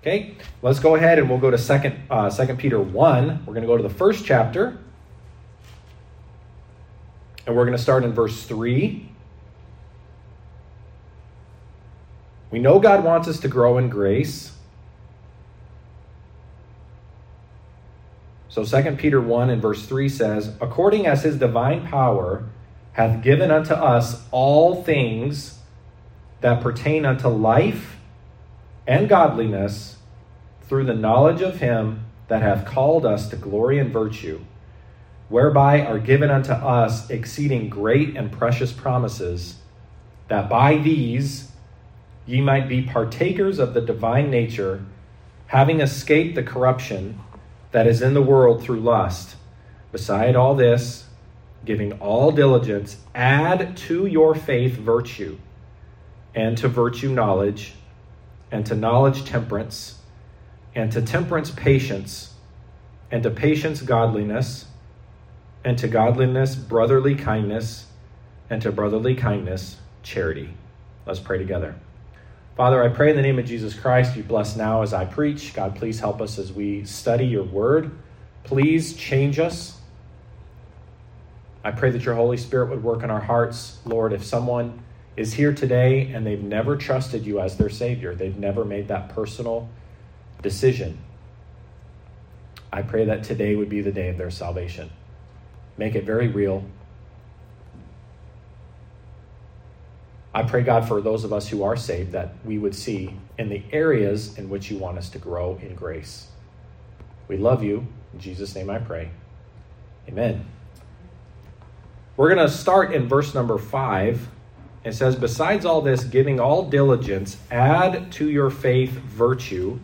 Okay, let's go ahead and we'll go to second uh, Second Peter one. We're going to go to the first chapter, and we're going to start in verse three. We know God wants us to grow in grace. So 2 Peter 1 and verse 3 says, According as his divine power hath given unto us all things that pertain unto life and godliness through the knowledge of him that hath called us to glory and virtue, whereby are given unto us exceeding great and precious promises, that by these ye might be partakers of the divine nature, having escaped the corruption that is in the world through lust. Beside all this, giving all diligence, add to your faith virtue, and to virtue knowledge, and to knowledge temperance, and to temperance patience, and to patience godliness, and to godliness brotherly kindness, and to brotherly kindness charity. Let's pray together. Father, I pray in the name of Jesus Christ, you bless now as I preach. God, please help us as we study your word. Please change us. I pray that your Holy Spirit would work in our hearts. Lord, if someone is here today and they've never trusted you as their Savior, they've never made that personal decision, I pray that today would be the day of their salvation. Make it very real. I pray, God, for those of us who are saved, that we would see in the areas in which you want us to grow in grace. We love you. In Jesus' name I pray. Amen. We're going to start in verse number five. It says, Besides all this, giving all diligence, add to your faith virtue,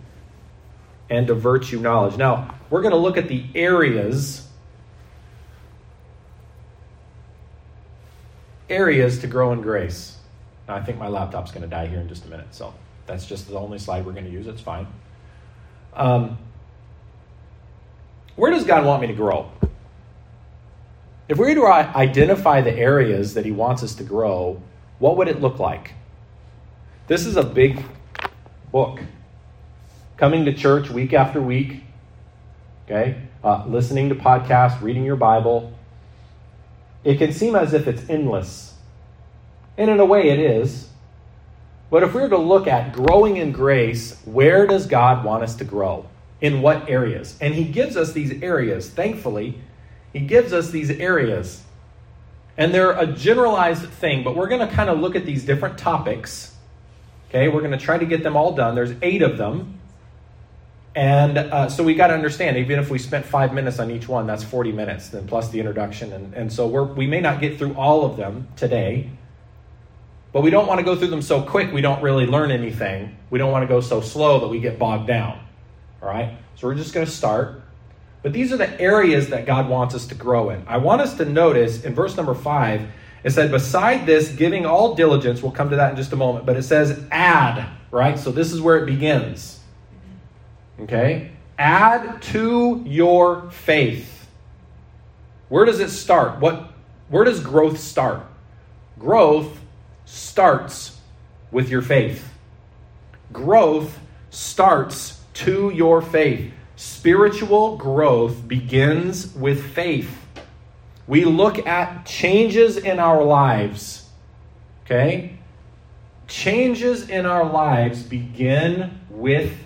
and to virtue knowledge. Now, we're going to look at the areas areas to grow in grace. Now, I think my laptop's going to die here in just a minute, so that's just the only slide we're going to use. It's fine. Um, where does God want me to grow? If we were to identify the areas that He wants us to grow, what would it look like? This is a big book. Coming to church week after week, okay, uh, listening to podcasts, reading your Bible, it can seem as if it's endless. And in a way, it is. But if we were to look at growing in grace, where does God want us to grow? In what areas? And He gives us these areas. Thankfully, He gives us these areas. And they're a generalized thing, but we're going to kind of look at these different topics. Okay, we're going to try to get them all done. There's eight of them. And uh, so we got to understand, even if we spent five minutes on each one, that's 40 minutes, then plus the introduction. And, and so we're, we may not get through all of them today, but we don't want to go through them so quick we don't really learn anything. We don't want to go so slow that we get bogged down. All right? So we're just going to start. But these are the areas that God wants us to grow in. I want us to notice in verse number five, it said, beside this, giving all diligence, we'll come to that in just a moment, but it says add, right? So this is where it begins. Okay? Add to your faith. Where does it start? What where does growth start? Growth starts with your faith. Growth starts to your faith. Spiritual growth begins with faith. We look at changes in our lives. Okay? Changes in our lives begin with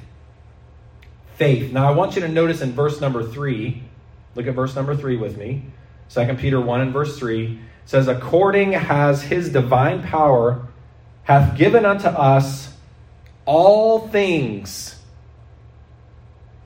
faith. Now, I want you to notice in verse number three, look at verse number three with me. 2 Peter 1 and verse 3 says, According as his divine power hath given unto us all things,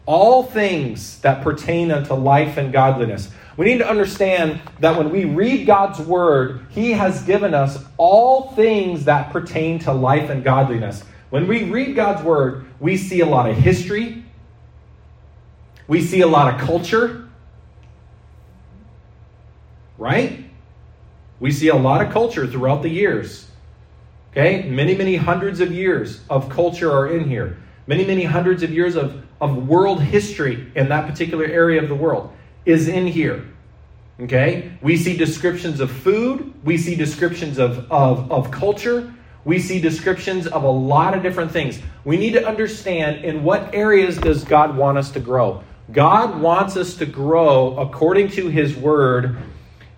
all things that pertain unto life and godliness. We need to understand that when we read God's word, he has given us all things that pertain to life and godliness. When we read God's word, we see a lot of history, we see a lot of culture, right? We see a lot of culture throughout the years. Okay? Many, many hundreds of years of culture are in here. Many, many hundreds of years of, of world history in that particular area of the world is in here. Okay? We see descriptions of food. We see descriptions of, of, of culture. We see descriptions of a lot of different things. We need to understand in what areas does God want us to grow? God wants us to grow according to his word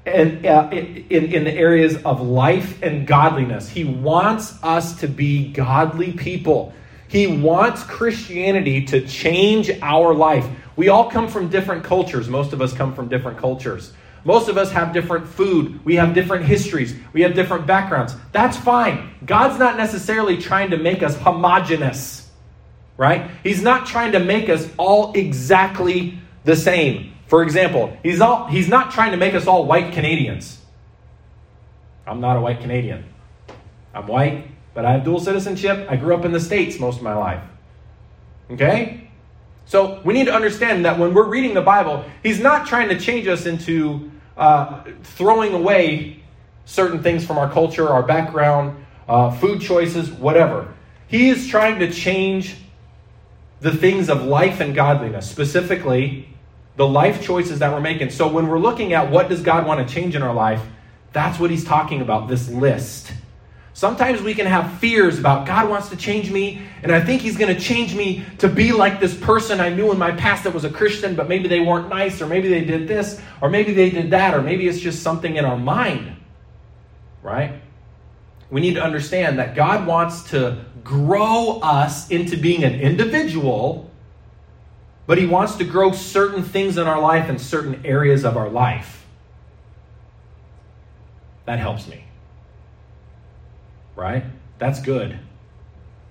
and uh, in, in the areas of life and godliness. He wants us to be godly people. He wants Christianity to change our life. We all come from different cultures. Most of us come from different cultures. Most of us have different food. We have different histories. We have different backgrounds. That's fine. God's not necessarily trying to make us homogenous, right? He's not trying to make us all exactly the same. For example, he's, all, he's not trying to make us all white Canadians. I'm not a white Canadian. I'm white, but I have dual citizenship. I grew up in the States most of my life. Okay? So we need to understand that when we're reading the Bible, he's not trying to change us into uh, throwing away certain things from our culture, our background, uh, food choices, whatever. He is trying to change the things of life and godliness, specifically the life choices that we're making. So when we're looking at what does God want to change in our life, that's what he's talking about, this list. Sometimes we can have fears about God wants to change me, and I think He's going to change me to be like this person I knew in my past that was a Christian, but maybe they weren't nice, or maybe they did this, or maybe they did that, or maybe it's just something in our mind. Right? We need to understand that God wants to grow us into being an individual, but He wants to grow certain things in our life and certain areas of our life. That helps me right? That's good.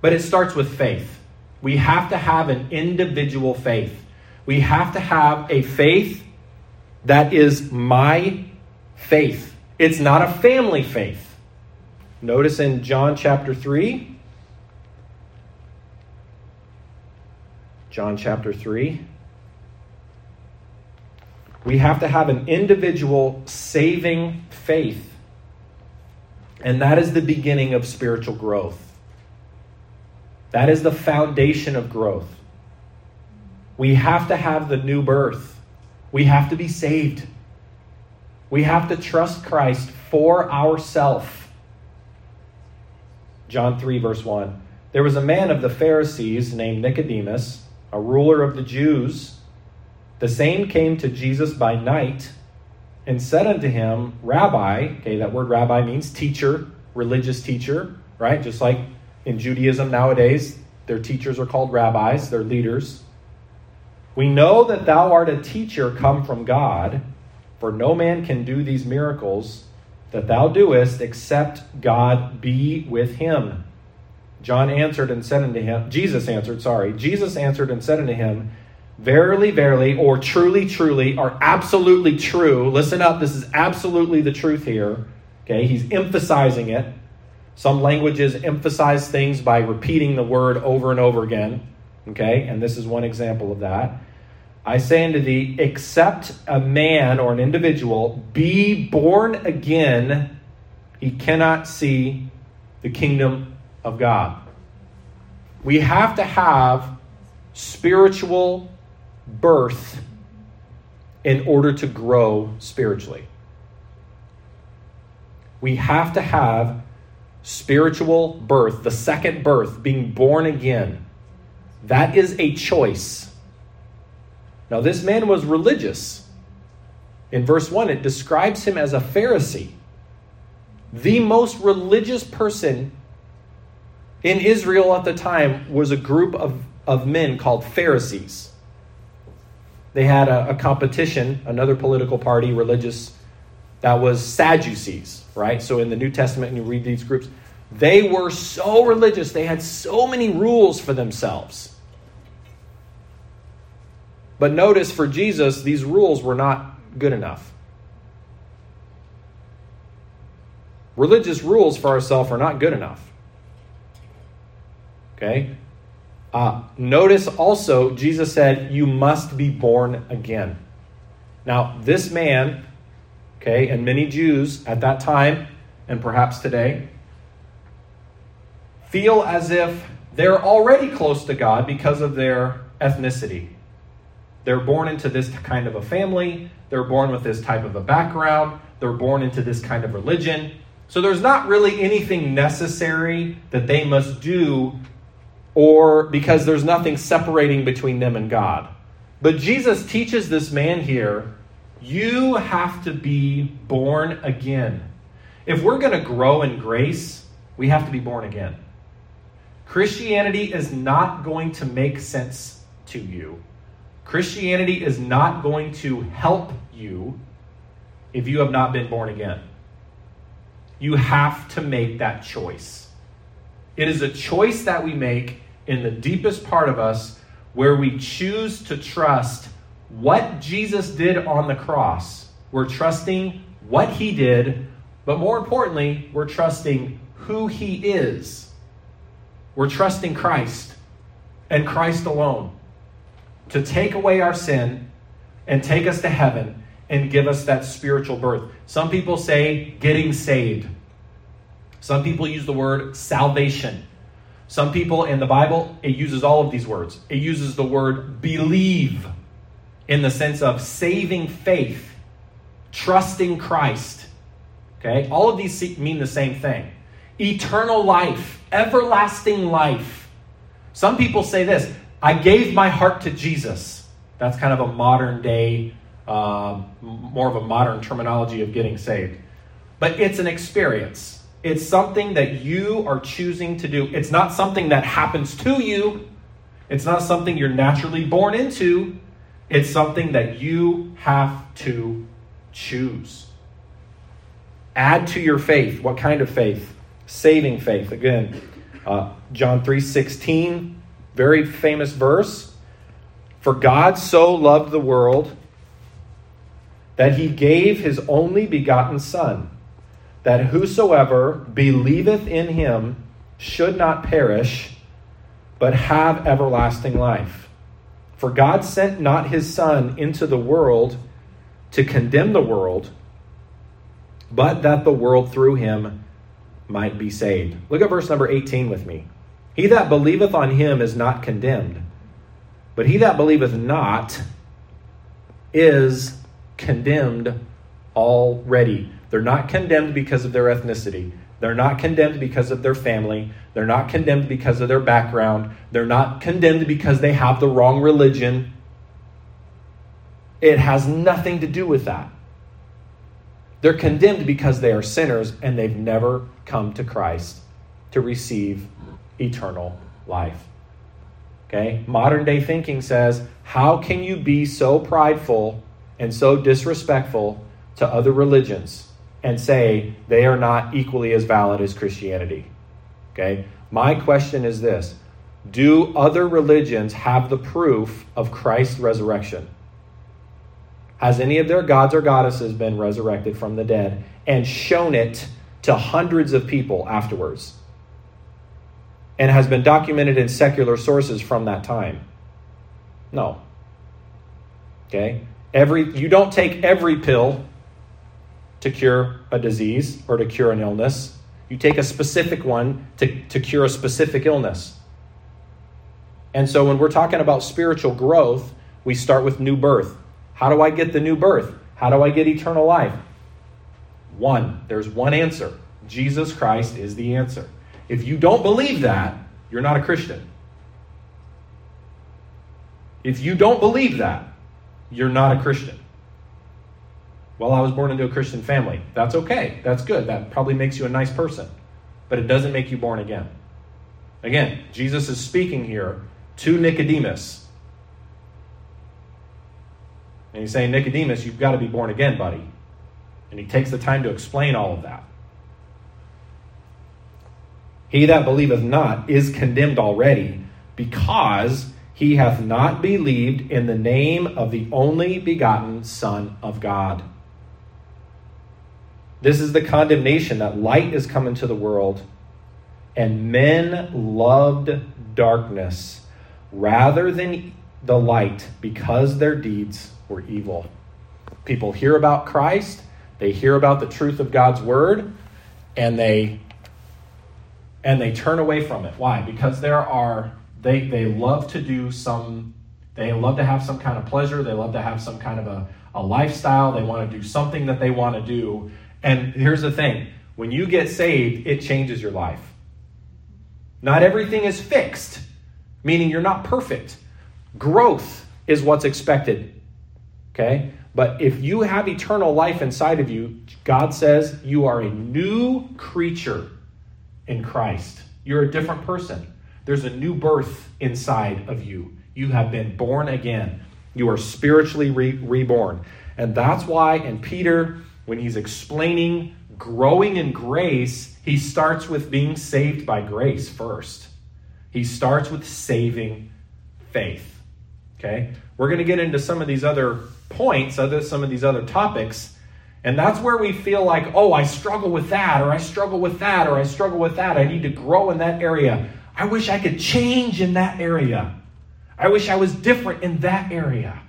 But it starts with faith. We have to have an individual faith. We have to have a faith that is my faith. It's not a family faith. Notice in John chapter 3, John chapter 3, we have to have an individual saving faith. And that is the beginning of spiritual growth. That is the foundation of growth. We have to have the new birth. We have to be saved. We have to trust Christ for ourselves. John 3, verse 1. There was a man of the Pharisees named Nicodemus, a ruler of the Jews. The same came to Jesus by night and said unto him, Rabbi, okay, that word rabbi means teacher, religious teacher, right? Just like in Judaism nowadays, their teachers are called rabbis, they're leaders. We know that thou art a teacher come from God, for no man can do these miracles that thou doest except God be with him. John answered and said unto him, Jesus answered, sorry, Jesus answered and said unto him, Verily, verily, or truly, truly, or absolutely true. Listen up, this is absolutely the truth here. Okay, he's emphasizing it. Some languages emphasize things by repeating the word over and over again. Okay, and this is one example of that. I say unto thee, except a man or an individual be born again, he cannot see the kingdom of God. We have to have spiritual birth in order to grow spiritually. We have to have spiritual birth, the second birth, being born again. That is a choice. Now, this man was religious. In verse 1, it describes him as a Pharisee, the most religious person in Israel at the time was a group of, of men called Pharisees they had a, a competition, another political party, religious, that was Sadducees, right? So in the New Testament, and you read these groups, they were so religious, they had so many rules for themselves. But notice for Jesus, these rules were not good enough. Religious rules for ourselves are not good enough. Okay? Uh, notice also, Jesus said, You must be born again. Now, this man, okay, and many Jews at that time, and perhaps today, feel as if they're already close to God because of their ethnicity. They're born into this kind of a family, they're born with this type of a background, they're born into this kind of religion, So there's not really anything necessary that they must do or because there's nothing separating between them and God. But Jesus teaches this man here you have to be born again. If we're going to grow in grace, we have to be born again. Christianity is not going to make sense to you. Christianity is not going to help you if you have not been born again. You have to make that choice. It is a choice that we make in the deepest part of us where we choose to trust what Jesus did on the cross. We're trusting what he did, but more importantly, we're trusting who he is. We're trusting Christ and Christ alone to take away our sin and take us to heaven and give us that spiritual birth. Some people say getting saved. Some people use the word salvation. Some people in the Bible, it uses all of these words. It uses the word believe in the sense of saving faith, trusting Christ. Okay? All of these mean the same thing eternal life, everlasting life. Some people say this I gave my heart to Jesus. That's kind of a modern day, uh, more of a modern terminology of getting saved. But it's an experience. It's something that you are choosing to do. It's not something that happens to you. It's not something you're naturally born into. It's something that you have to choose. Add to your faith. What kind of faith? Saving faith. Again, uh, John 3:16, very famous verse. For God so loved the world that he gave his only begotten Son, that whosoever believeth in him should not perish, but have everlasting life. For God sent not his Son into the world to condemn the world, but that the world through him might be saved. Look at verse number 18 with me. He that believeth on him is not condemned, but he that believeth not is condemned already. They're not condemned because of their ethnicity. They're not condemned because of their family. They're not condemned because of their background. They're not condemned because they have the wrong religion. It has nothing to do with that. They're condemned because they are sinners and they've never come to Christ to receive eternal life. Okay? Modern day thinking says, how can you be so prideful and so disrespectful to other religions? And say they are not equally as valid as Christianity. Okay? My question is this Do other religions have the proof of Christ's resurrection? Has any of their gods or goddesses been resurrected from the dead and shown it to hundreds of people afterwards? And has been documented in secular sources from that time? No. Okay? Every you don't take every pill to cure a disease or to cure an illness. You take a specific one to, to cure a specific illness. And so when we're talking about spiritual growth, we start with new birth. How do I get the new birth? How do I get eternal life? One, there's one answer Jesus Christ is the answer. If you don't believe that, you're not a Christian. If you don't believe that, you're not a Christian. Well, I was born into a Christian family. That's okay. That's good. That probably makes you a nice person. But it doesn't make you born again. Again, Jesus is speaking here to Nicodemus. And he's saying, Nicodemus, you've got to be born again, buddy. And he takes the time to explain all of that. He that believeth not is condemned already, because he hath not believed in the name of the only begotten Son of God. This is the condemnation that light is come into the world, and men loved darkness rather than the light because their deeds were evil. People hear about Christ, they hear about the truth of God's word, and they and they turn away from it. Why? Because there are they they love to do some they love to have some kind of pleasure, they love to have some kind of a, a lifestyle, they want to do something that they want to do and here's the thing When you get saved, it changes your life. Not everything is fixed, meaning you're not perfect. Growth is what's expected. Okay? But if you have eternal life inside of you, God says you are a new creature in Christ. You're a different person. There's a new birth inside of you. You have been born again. You are spiritually re- reborn. And that's why in Peter, when he's explaining growing in grace, he starts with being saved by grace first. He starts with saving faith. Okay? We're going to get into some of these other points, other some of these other topics, and that's where we feel like, "Oh, I struggle with that or I struggle with that or I struggle with that. I need to grow in that area. I wish I could change in that area. I wish I was different in that area."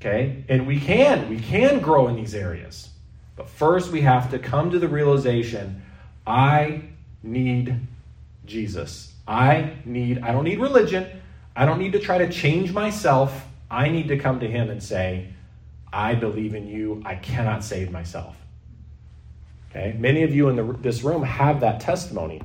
Okay? And we can, we can grow in these areas. But first, we have to come to the realization I need Jesus. I need, I don't need religion. I don't need to try to change myself. I need to come to Him and say, I believe in you. I cannot save myself. Okay? Many of you in the, this room have that testimony.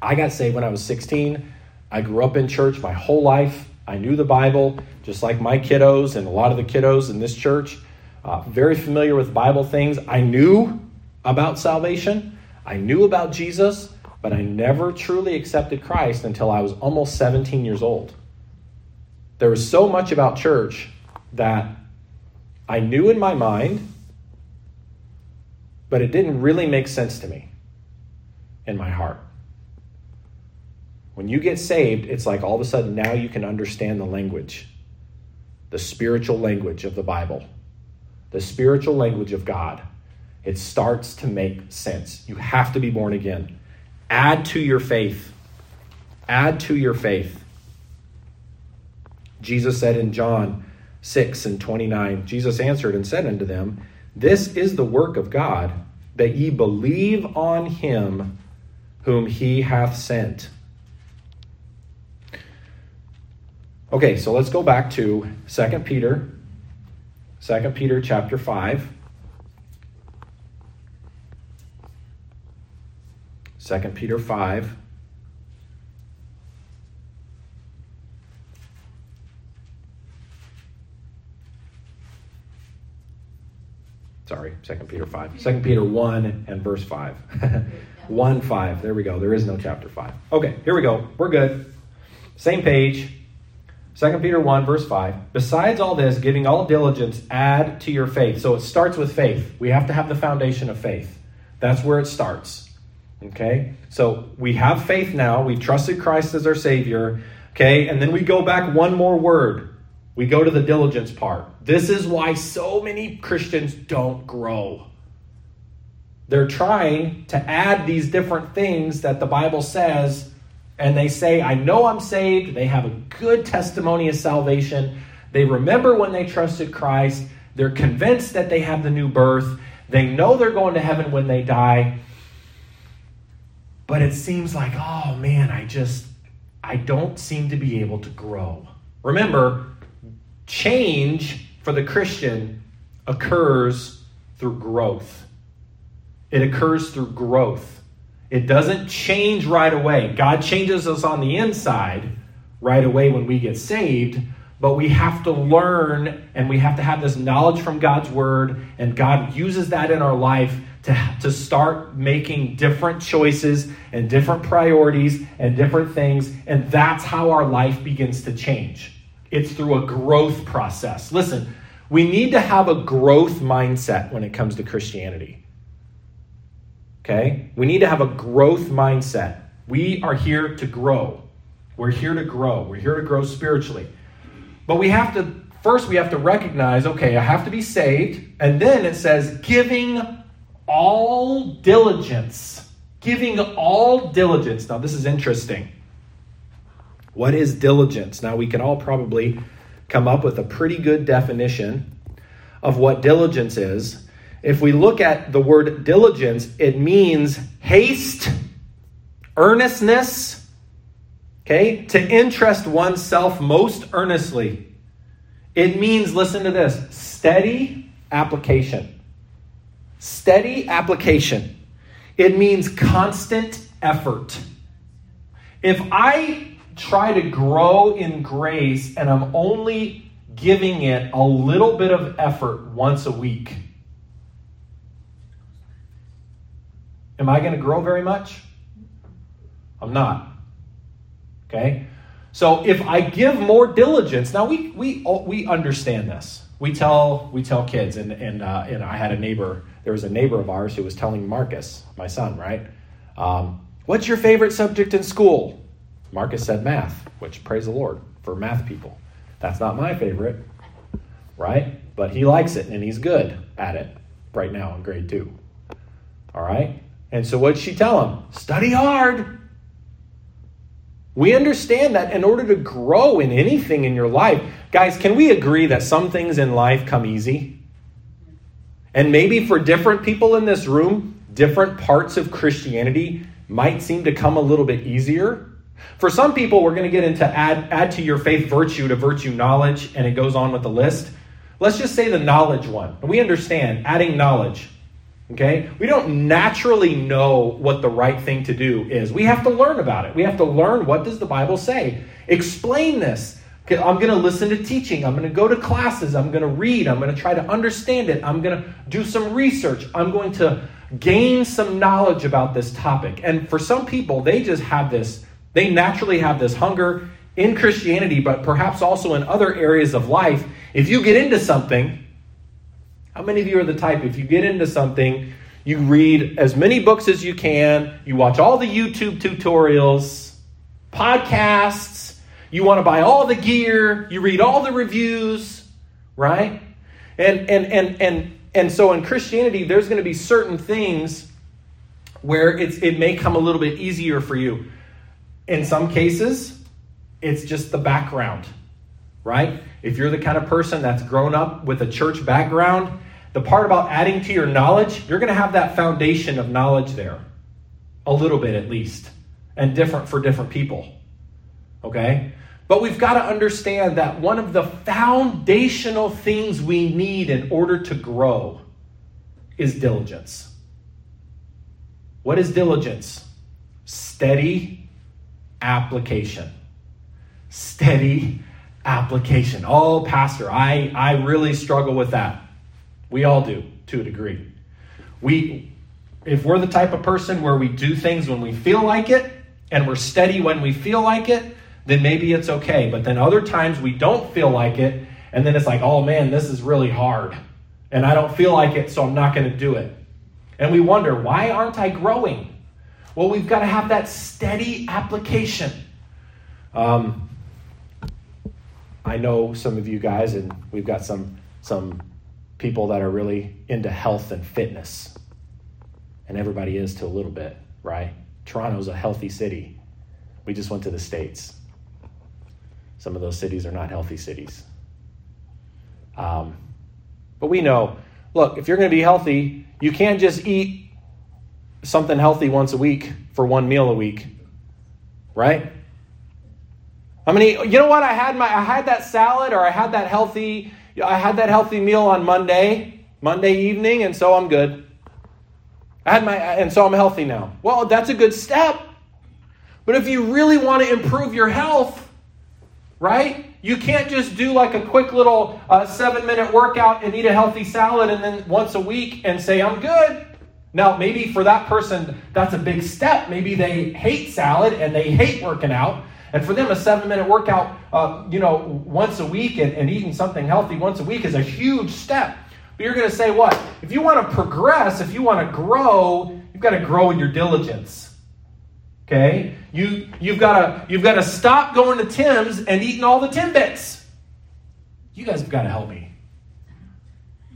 I got saved when I was 16. I grew up in church my whole life. I knew the Bible, just like my kiddos and a lot of the kiddos in this church uh, very familiar with Bible things. I knew about salvation, I knew about Jesus, but I never truly accepted Christ until I was almost 17 years old. There was so much about church that I knew in my mind, but it didn't really make sense to me in my heart. When you get saved, it's like all of a sudden now you can understand the language, the spiritual language of the Bible the spiritual language of God, it starts to make sense. You have to be born again. Add to your faith. Add to your faith. Jesus said in John 6 and 29, Jesus answered and said unto them, This is the work of God, that ye believe on him whom he hath sent. Okay, so let's go back to 2 Peter 2 Peter chapter 5. 2 Peter 5. Sorry, 2 Peter 5. 2 Peter 1 and verse 5. 1 5. There we go. There is no chapter 5. Okay, here we go. We're good. Same page. 2 Peter 1, verse 5. Besides all this, giving all diligence, add to your faith. So it starts with faith. We have to have the foundation of faith. That's where it starts. Okay? So we have faith now. We trusted Christ as our Savior. Okay? And then we go back one more word. We go to the diligence part. This is why so many Christians don't grow. They're trying to add these different things that the Bible says and they say, I know I'm saved. They have a good testimony of salvation. They remember when they trusted Christ. They're convinced that they have the new birth. They know they're going to heaven when they die. But it seems like, oh man, I just, I don't seem to be able to grow. Remember, change for the Christian occurs through growth. It occurs through growth. It doesn't change right away. God changes us on the inside right away when we get saved, but we have to learn and we have to have this knowledge from God's word, and God uses that in our life to, to start making different choices and different priorities and different things, and that's how our life begins to change. It's through a growth process. Listen, we need to have a growth mindset when it comes to Christianity. Okay? We need to have a growth mindset. We are here to grow. We're here to grow. We're here to grow spiritually. But we have to, first, we have to recognize okay, I have to be saved. And then it says, giving all diligence. Giving all diligence. Now, this is interesting. What is diligence? Now, we can all probably come up with a pretty good definition of what diligence is. If we look at the word diligence, it means haste, earnestness, okay, to interest oneself most earnestly. It means, listen to this, steady application. Steady application. It means constant effort. If I try to grow in grace and I'm only giving it a little bit of effort once a week, am I going to grow very much? I'm not. Okay? So if I give more diligence, now we we we understand this. We tell we tell kids, and and uh, and I had a neighbor. There was a neighbor of ours who was telling Marcus, my son, right? Um, What's your favorite subject in school? Marcus said math, which praise the Lord for math people. That's not my favorite, right? But he likes it and he's good at it right now in grade two. All right? And so what'd she tell him? Study hard. We understand that in order to grow in anything in your life, guys, can we agree that some things in life come easy? And maybe for different people in this room, different parts of Christianity might seem to come a little bit easier. For some people, we're going to get into add, add to your faith virtue to virtue knowledge, and it goes on with the list. Let's just say the knowledge one. We understand adding knowledge. Okay? We don't naturally know what the right thing to do is. We have to learn about it. We have to learn what does the Bible say? Explain this. I'm going to listen to teaching. I'm going to go to classes. I'm going to read. I'm going to try to understand it. I'm going to do some research. I'm going to gain some knowledge about this topic. And for some people, they just have this, they naturally have this hunger in Christianity, but perhaps also in other areas of life. If you get into something, how many of you are the type, if you get into something, you read as many books as you can, you watch all the YouTube tutorials, podcasts, you want to buy all the gear, you read all the reviews, right? And and and and and so in Christianity, there's going to be certain things where it's, it may come a little bit easier for you. In some cases, it's just the background, right? If you're the kind of person that's grown up with a church background, the part about adding to your knowledge, you're going to have that foundation of knowledge there, a little bit at least, and different for different people. Okay? But we've got to understand that one of the foundational things we need in order to grow is diligence. What is diligence? Steady application. Steady application. Oh, Pastor, I, I really struggle with that. We all do to a degree. We, if we're the type of person where we do things when we feel like it and we're steady when we feel like it, then maybe it's okay. But then other times we don't feel like it, and then it's like, oh man, this is really hard. And I don't feel like it, so I'm not going to do it. And we wonder, why aren't I growing? Well, we've got to have that steady application. Um, I know some of you guys, and we've got some some people that are really into health and fitness, and everybody is to a little bit, right? Toronto's a healthy city. We just went to the states. Some of those cities are not healthy cities. Um, but we know look, if you're going to be healthy, you can't just eat something healthy once a week for one meal a week, right? I mean, you know what? I had my I had that salad or I had that healthy I had that healthy meal on Monday, Monday evening, and so I'm good. I had my and so I'm healthy now. Well, that's a good step. But if you really want to improve your health, right? You can't just do like a quick little uh, seven minute workout and eat a healthy salad and then once a week and say, I'm good. Now, maybe for that person, that's a big step. Maybe they hate salad and they hate working out. And for them, a seven minute workout, uh, you know, once a week and, and eating something healthy once a week is a huge step. But you're going to say, what? If you want to progress, if you want to grow, you've got to grow in your diligence. Okay? You, you've got to you've got to stop going to Tim's and eating all the Timbits. You guys have got to help me.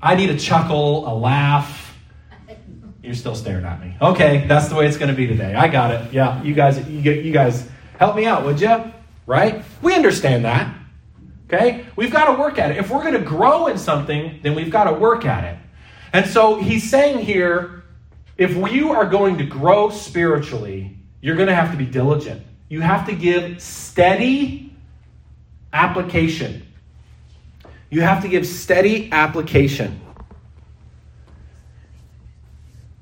I need a chuckle, a laugh. You're still staring at me. Okay, that's the way it's going to be today. I got it. Yeah, you guys, you, you guys, help me out, would you? Right? We understand that. Okay, we've got to work at it. If we're going to grow in something, then we've got to work at it. And so he's saying here, if you are going to grow spiritually, you're going to have to be diligent. You have to give steady application. You have to give steady application.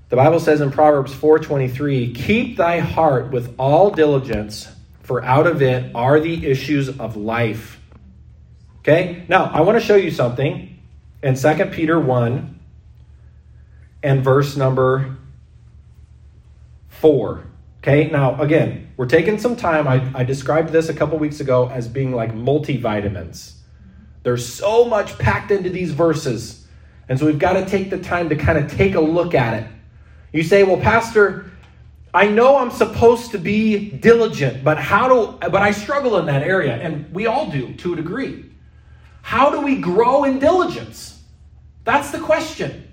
The Bible says in Proverbs 4:23, "Keep thy heart with all diligence, for out of it are the issues of life." Okay? Now, I want to show you something in 2 Peter 1 and verse number 4. Okay, now again, we're taking some time. I, I described this a couple weeks ago as being like multivitamins. There's so much packed into these verses. And so we've got to take the time to kind of take a look at it. You say, well, Pastor, I know I'm supposed to be diligent, but how do but I struggle in that area, and we all do to a degree. How do we grow in diligence? That's the question.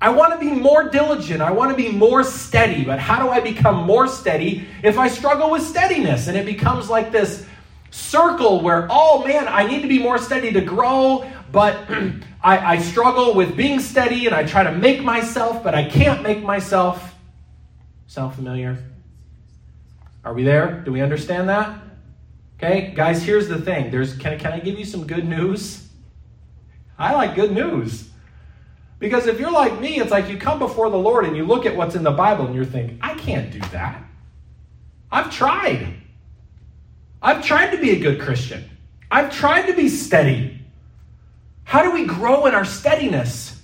I want to be more diligent. I want to be more steady. But how do I become more steady if I struggle with steadiness? And it becomes like this circle where, oh man, I need to be more steady to grow, but I, I struggle with being steady and I try to make myself, but I can't make myself. Sound familiar? Are we there? Do we understand that? Okay, guys, here's the thing. There's can, can I give you some good news? I like good news. Because if you're like me, it's like you come before the Lord and you look at what's in the Bible and you're thinking, I can't do that. I've tried. I've tried to be a good Christian. I've tried to be steady. How do we grow in our steadiness?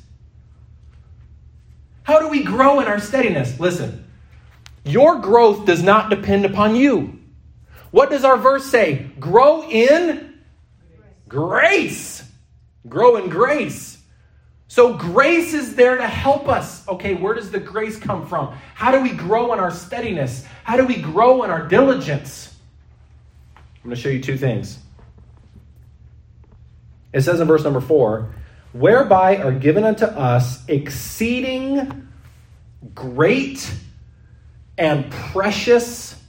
How do we grow in our steadiness? Listen, your growth does not depend upon you. What does our verse say? Grow in grace. Grow in grace. So grace is there to help us. Okay, where does the grace come from? How do we grow in our steadiness? How do we grow in our diligence? I'm going to show you two things. It says in verse number four, whereby are given unto us exceeding great and precious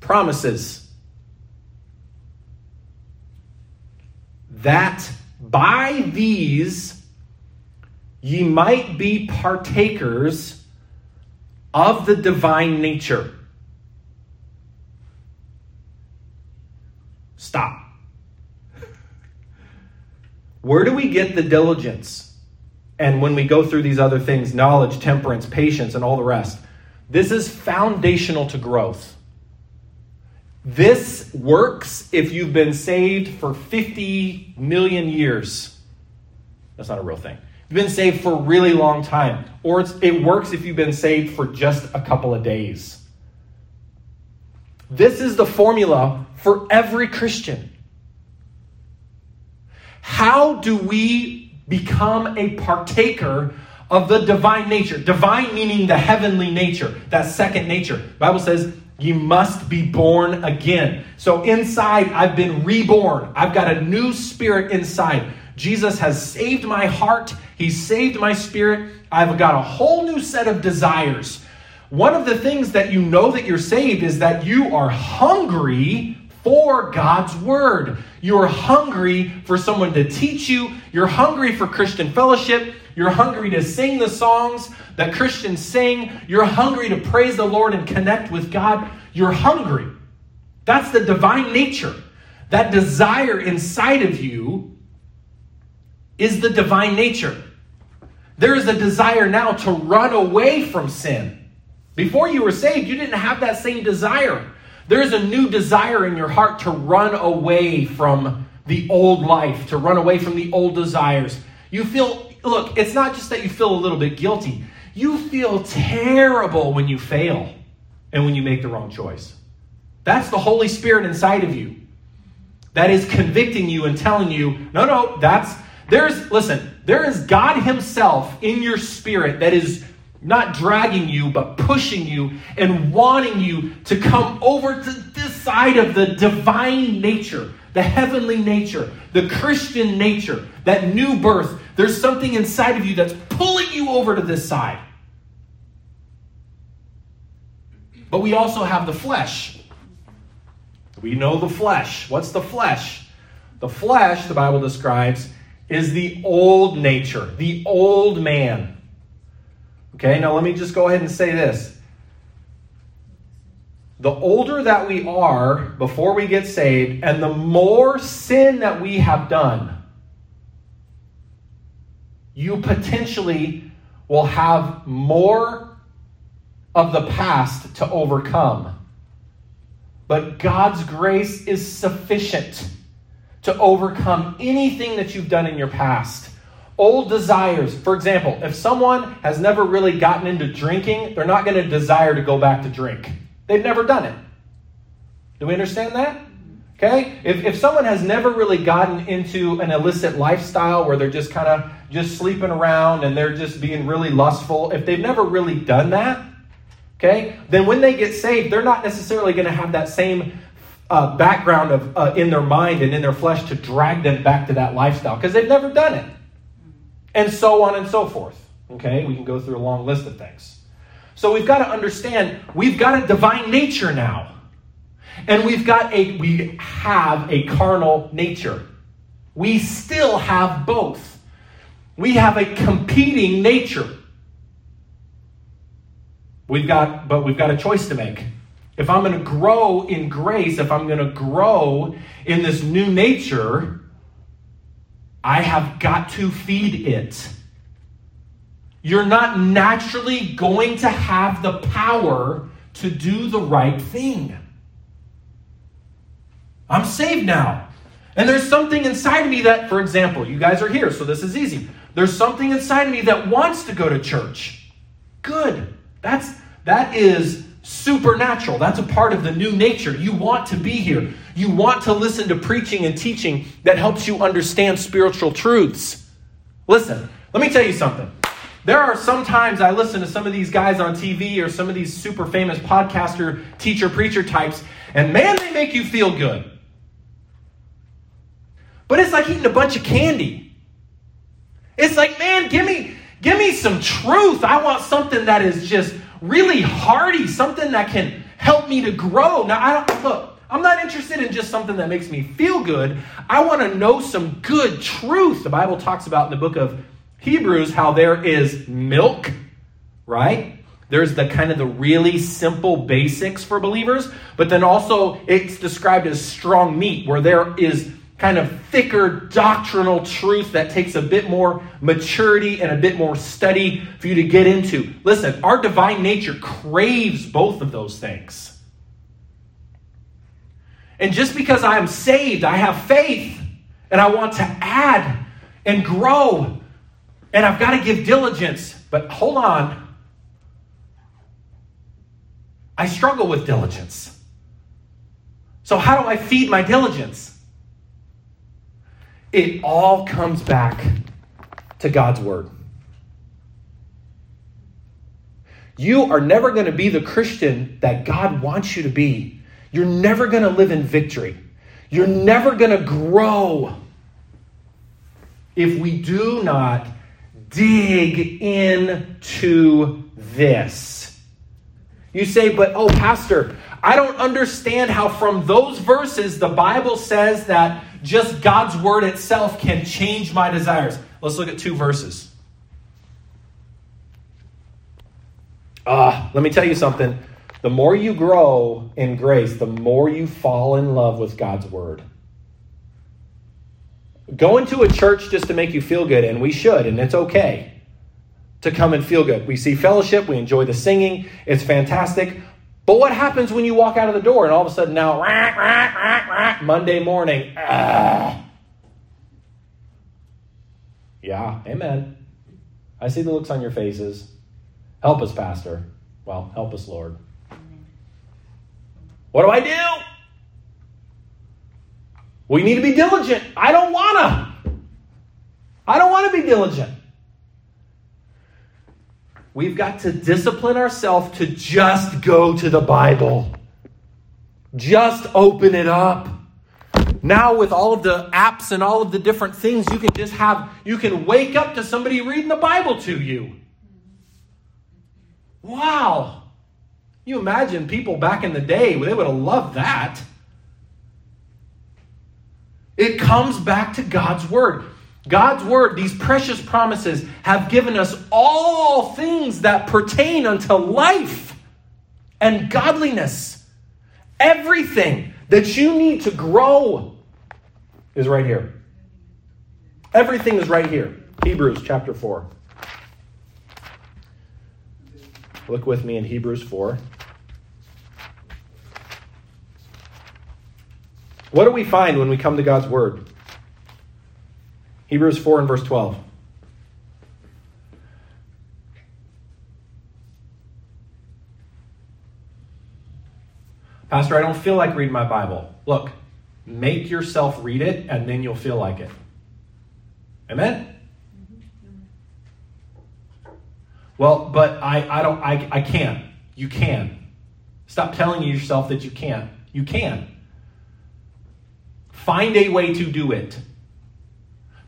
promises. That by these ye might be partakers of the divine nature. Stop. Where do we get the diligence? And when we go through these other things knowledge, temperance, patience, and all the rest this is foundational to growth. This works if you've been saved for 50 million years. That's not a real thing. You've been saved for a really long time. Or it works if you've been saved for just a couple of days. This is the formula for every Christian. How do we become a partaker of the divine nature? Divine meaning the heavenly nature, that second nature. The Bible says you must be born again. So inside, I've been reborn. I've got a new spirit inside. Jesus has saved my heart. He's saved my spirit. I've got a whole new set of desires. One of the things that you know that you're saved is that you are hungry for God's word. You're hungry for someone to teach you. You're hungry for Christian fellowship. You're hungry to sing the songs that Christians sing. You're hungry to praise the Lord and connect with God. You're hungry. That's the divine nature. That desire inside of you is the divine nature. There is a desire now to run away from sin. Before you were saved, you didn't have that same desire. There's a new desire in your heart to run away from the old life, to run away from the old desires. You feel look, it's not just that you feel a little bit guilty, you feel terrible when you fail and when you make the wrong choice. That's the Holy Spirit inside of you that is convicting you and telling you, no, no, that's, there's, listen, there is God Himself in your spirit that is not dragging you, but pushing you and wanting you to come over to this side of the divine nature, the heavenly nature, the Christian nature, that new birth. There's something inside of you that's pulling you over to this side. But we also have the flesh. We know the flesh. What's the flesh? The flesh, the Bible describes, is the old nature, the old man. Okay, now let me just go ahead and say this. The older that we are before we get saved, and the more sin that we have done, you potentially will have more of the past to overcome. But God's grace is sufficient to overcome anything that you've done in your past. Old desires, for example, if someone has never really gotten into drinking, they're not going to desire to go back to drink. They've never done it. Do we understand that? Okay? If, if someone has never really gotten into an illicit lifestyle where they're just kind of just sleeping around and they're just being really lustful, if they've never really done that, okay, then when they get saved, they're not necessarily going to have that same uh, background of uh, in their mind and in their flesh to drag them back to that lifestyle because they've never done it, and so on and so forth. Okay, we can go through a long list of things. So we've got to understand we've got a divine nature now. And we've got a we have a carnal nature. We still have both. We have a competing nature. We've got but we've got a choice to make. If I'm going to grow in grace, if I'm going to grow in this new nature, I have got to feed it. You're not naturally going to have the power to do the right thing. I'm saved now. And there's something inside of me that, for example, you guys are here, so this is easy. There's something inside of me that wants to go to church. Good. That's that is supernatural. That's a part of the new nature. You want to be here. You want to listen to preaching and teaching that helps you understand spiritual truths. Listen, let me tell you something. There are some times I listen to some of these guys on TV or some of these super famous podcaster, teacher, preacher types, and man, they make you feel good. But it's like eating a bunch of candy. It's like, man, give me give me some truth. I want something that is just really hearty, something that can help me to grow. Now, I don't look, I'm not interested in just something that makes me feel good. I want to know some good truth. The Bible talks about in the book of Hebrews how there is milk, right? There's the kind of the really simple basics for believers, but then also it's described as strong meat where there is kind of thicker doctrinal truth that takes a bit more maturity and a bit more study for you to get into. Listen, our divine nature craves both of those things. And just because I am saved, I have faith, and I want to add and grow, and I've got to give diligence. But hold on. I struggle with diligence. So, how do I feed my diligence? It all comes back to God's Word. You are never going to be the Christian that God wants you to be. You're never going to live in victory. You're never going to grow if we do not dig into this. You say, but oh, Pastor, I don't understand how from those verses the Bible says that just God's word itself can change my desires. Let's look at two verses. Ah, uh, let me tell you something. The more you grow in grace, the more you fall in love with God's word. Going to a church just to make you feel good, and we should, and it's okay to come and feel good. We see fellowship, we enjoy the singing, it's fantastic. But what happens when you walk out of the door and all of a sudden now, rah, rah, rah, Monday morning, ah. Yeah, amen. I see the looks on your faces. Help us, Pastor. Well, help us, Lord. What do I do? We need to be diligent. I don't want to. I don't want to be diligent. We've got to discipline ourselves to just go to the Bible. Just open it up. Now, with all of the apps and all of the different things, you can just have, you can wake up to somebody reading the Bible to you. Wow. You imagine people back in the day, they would have loved that. It comes back to God's Word. God's word, these precious promises, have given us all things that pertain unto life and godliness. Everything that you need to grow is right here. Everything is right here. Hebrews chapter 4. Look with me in Hebrews 4. What do we find when we come to God's Word? Hebrews 4 and verse 12. Pastor, I don't feel like reading my Bible. Look, make yourself read it, and then you'll feel like it. Amen? Well, but I, I don't I, I can't. You can. Stop telling yourself that you can't. You can. Find a way to do it.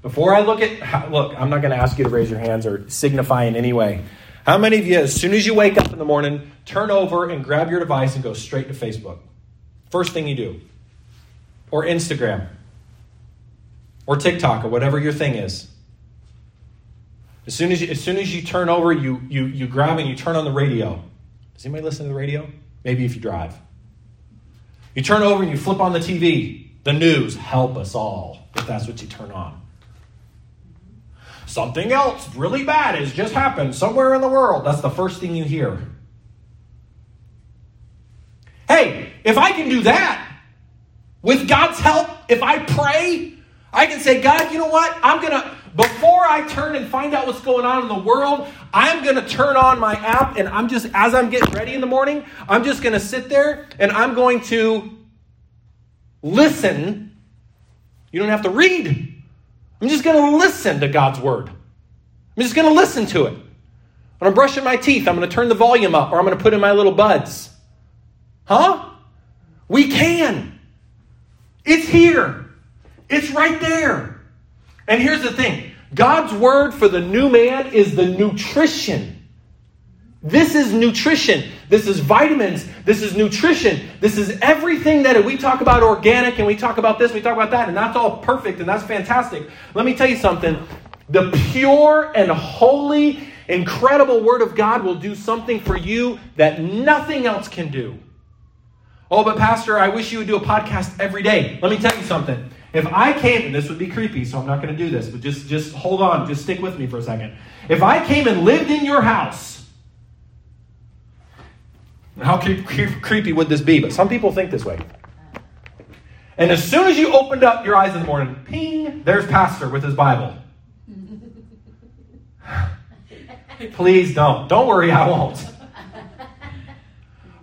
Before I look at look, I'm not going to ask you to raise your hands or signify in any way. How many of you, as soon as you wake up in the morning, turn over and grab your device and go straight to Facebook? First thing you do. Or Instagram. Or TikTok or whatever your thing is. As soon as you, as soon as you turn over, you, you, you grab and you turn on the radio. Does anybody listen to the radio? Maybe if you drive. You turn over and you flip on the TV. The news. Help us all if that's what you turn on. Something else really bad has just happened somewhere in the world. That's the first thing you hear. Hey, if I can do that with God's help, if I pray, I can say, God, you know what? I'm going to, before I turn and find out what's going on in the world, I'm going to turn on my app and I'm just, as I'm getting ready in the morning, I'm just going to sit there and I'm going to listen. You don't have to read. I'm just going to listen to God's word. I'm just going to listen to it. When I'm brushing my teeth, I'm going to turn the volume up or I'm going to put in my little buds. Huh? We can. It's here. It's right there. And here's the thing God's word for the new man is the nutrition. This is nutrition. This is vitamins. This is nutrition. This is everything that we talk about organic and we talk about this, we talk about that, and that's all perfect and that's fantastic. Let me tell you something. The pure and holy, incredible Word of God will do something for you that nothing else can do. Oh, but Pastor, I wish you would do a podcast every day. Let me tell you something. If I came, and this would be creepy, so I'm not going to do this, but just, just hold on, just stick with me for a second. If I came and lived in your house, how creepy would this be? But some people think this way. And as soon as you opened up your eyes in the morning, ping, there's Pastor with his Bible. Please don't. Don't worry, I won't.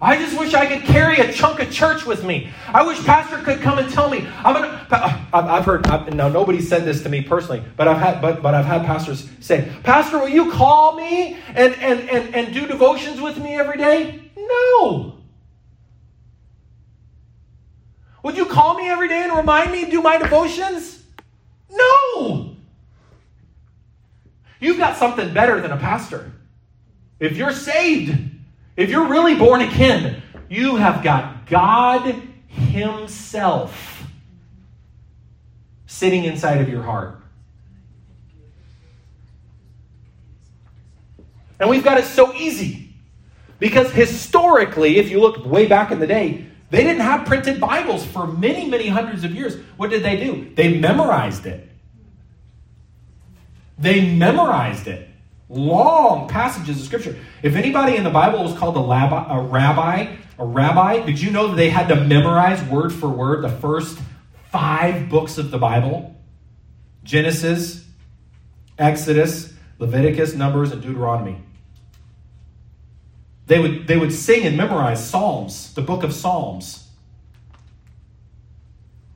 I just wish I could carry a chunk of church with me. I wish Pastor could come and tell me. I'm gonna. Uh, I've heard. I've, now nobody said this to me personally, but I've had. But but I've had pastors say, Pastor, will you call me and and and and do devotions with me every day? No. Would you call me every day and remind me to do my devotions? No. You've got something better than a pastor. If you're saved, if you're really born again, you have got God Himself sitting inside of your heart. And we've got it so easy. Because historically, if you look way back in the day, they didn't have printed Bibles for many, many hundreds of years. What did they do? They memorized it. They memorized it. Long passages of scripture. If anybody in the Bible was called a, a rabbi, a rabbi, did you know that they had to memorize word for word the first five books of the Bible? Genesis, Exodus, Leviticus, Numbers, and Deuteronomy. They would, they would sing and memorize Psalms, the book of Psalms.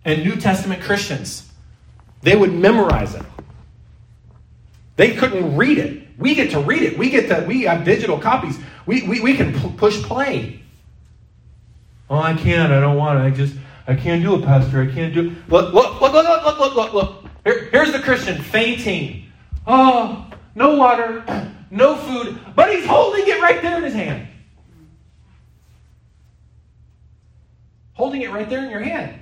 And New Testament Christians, they would memorize it. They couldn't read it. We get to read it. We get to, we have digital copies. We, we, we can p- push play. Oh, I can't. I don't want to. I just, I can't do it, Pastor. I can't do it. Look, look, look, look, look, look, look, look. Here, here's the Christian fainting. Oh, no water, no food, but he's holding it right there in his hand. Holding it right there in your hand.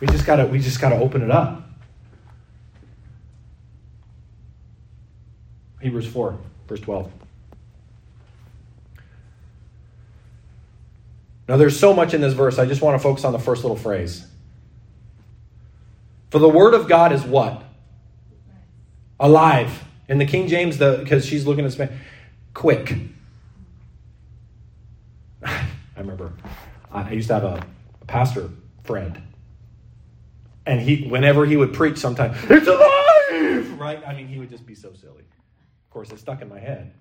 We just gotta, we just gotta open it up. Hebrews 4, verse 12. Now, there's so much in this verse. I just want to focus on the first little phrase. For the word of God is what? Alive. In the King James, the because she's looking at Spanish, quick. I remember I used to have a, a pastor friend, and he, whenever he would preach, sometimes it's alive, right? I mean, he would just be so silly. Of course, it stuck in my head.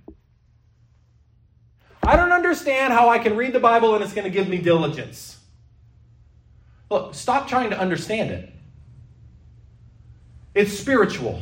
I don't understand how I can read the Bible and it's going to give me diligence. Look, stop trying to understand it. It's spiritual.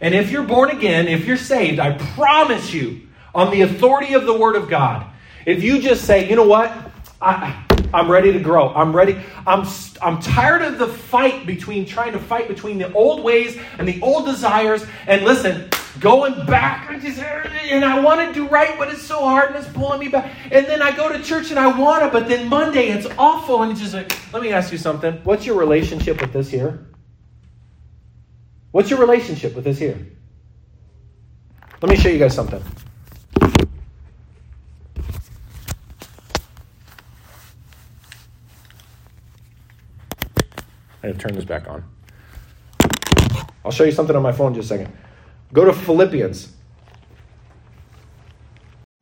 And if you're born again, if you're saved, I promise you, on the authority of the Word of God, if you just say, you know what, I, I'm ready to grow. I'm ready. I'm, I'm tired of the fight between trying to fight between the old ways and the old desires. And listen, going back, I just, and I want to do right, but it's so hard and it's pulling me back. And then I go to church and I want to, but then Monday it's awful. And it's just like, let me ask you something. What's your relationship with this here? What's your relationship with this here? Let me show you guys something. I have to turn this back on. I'll show you something on my phone in just a second. Go to Philippians.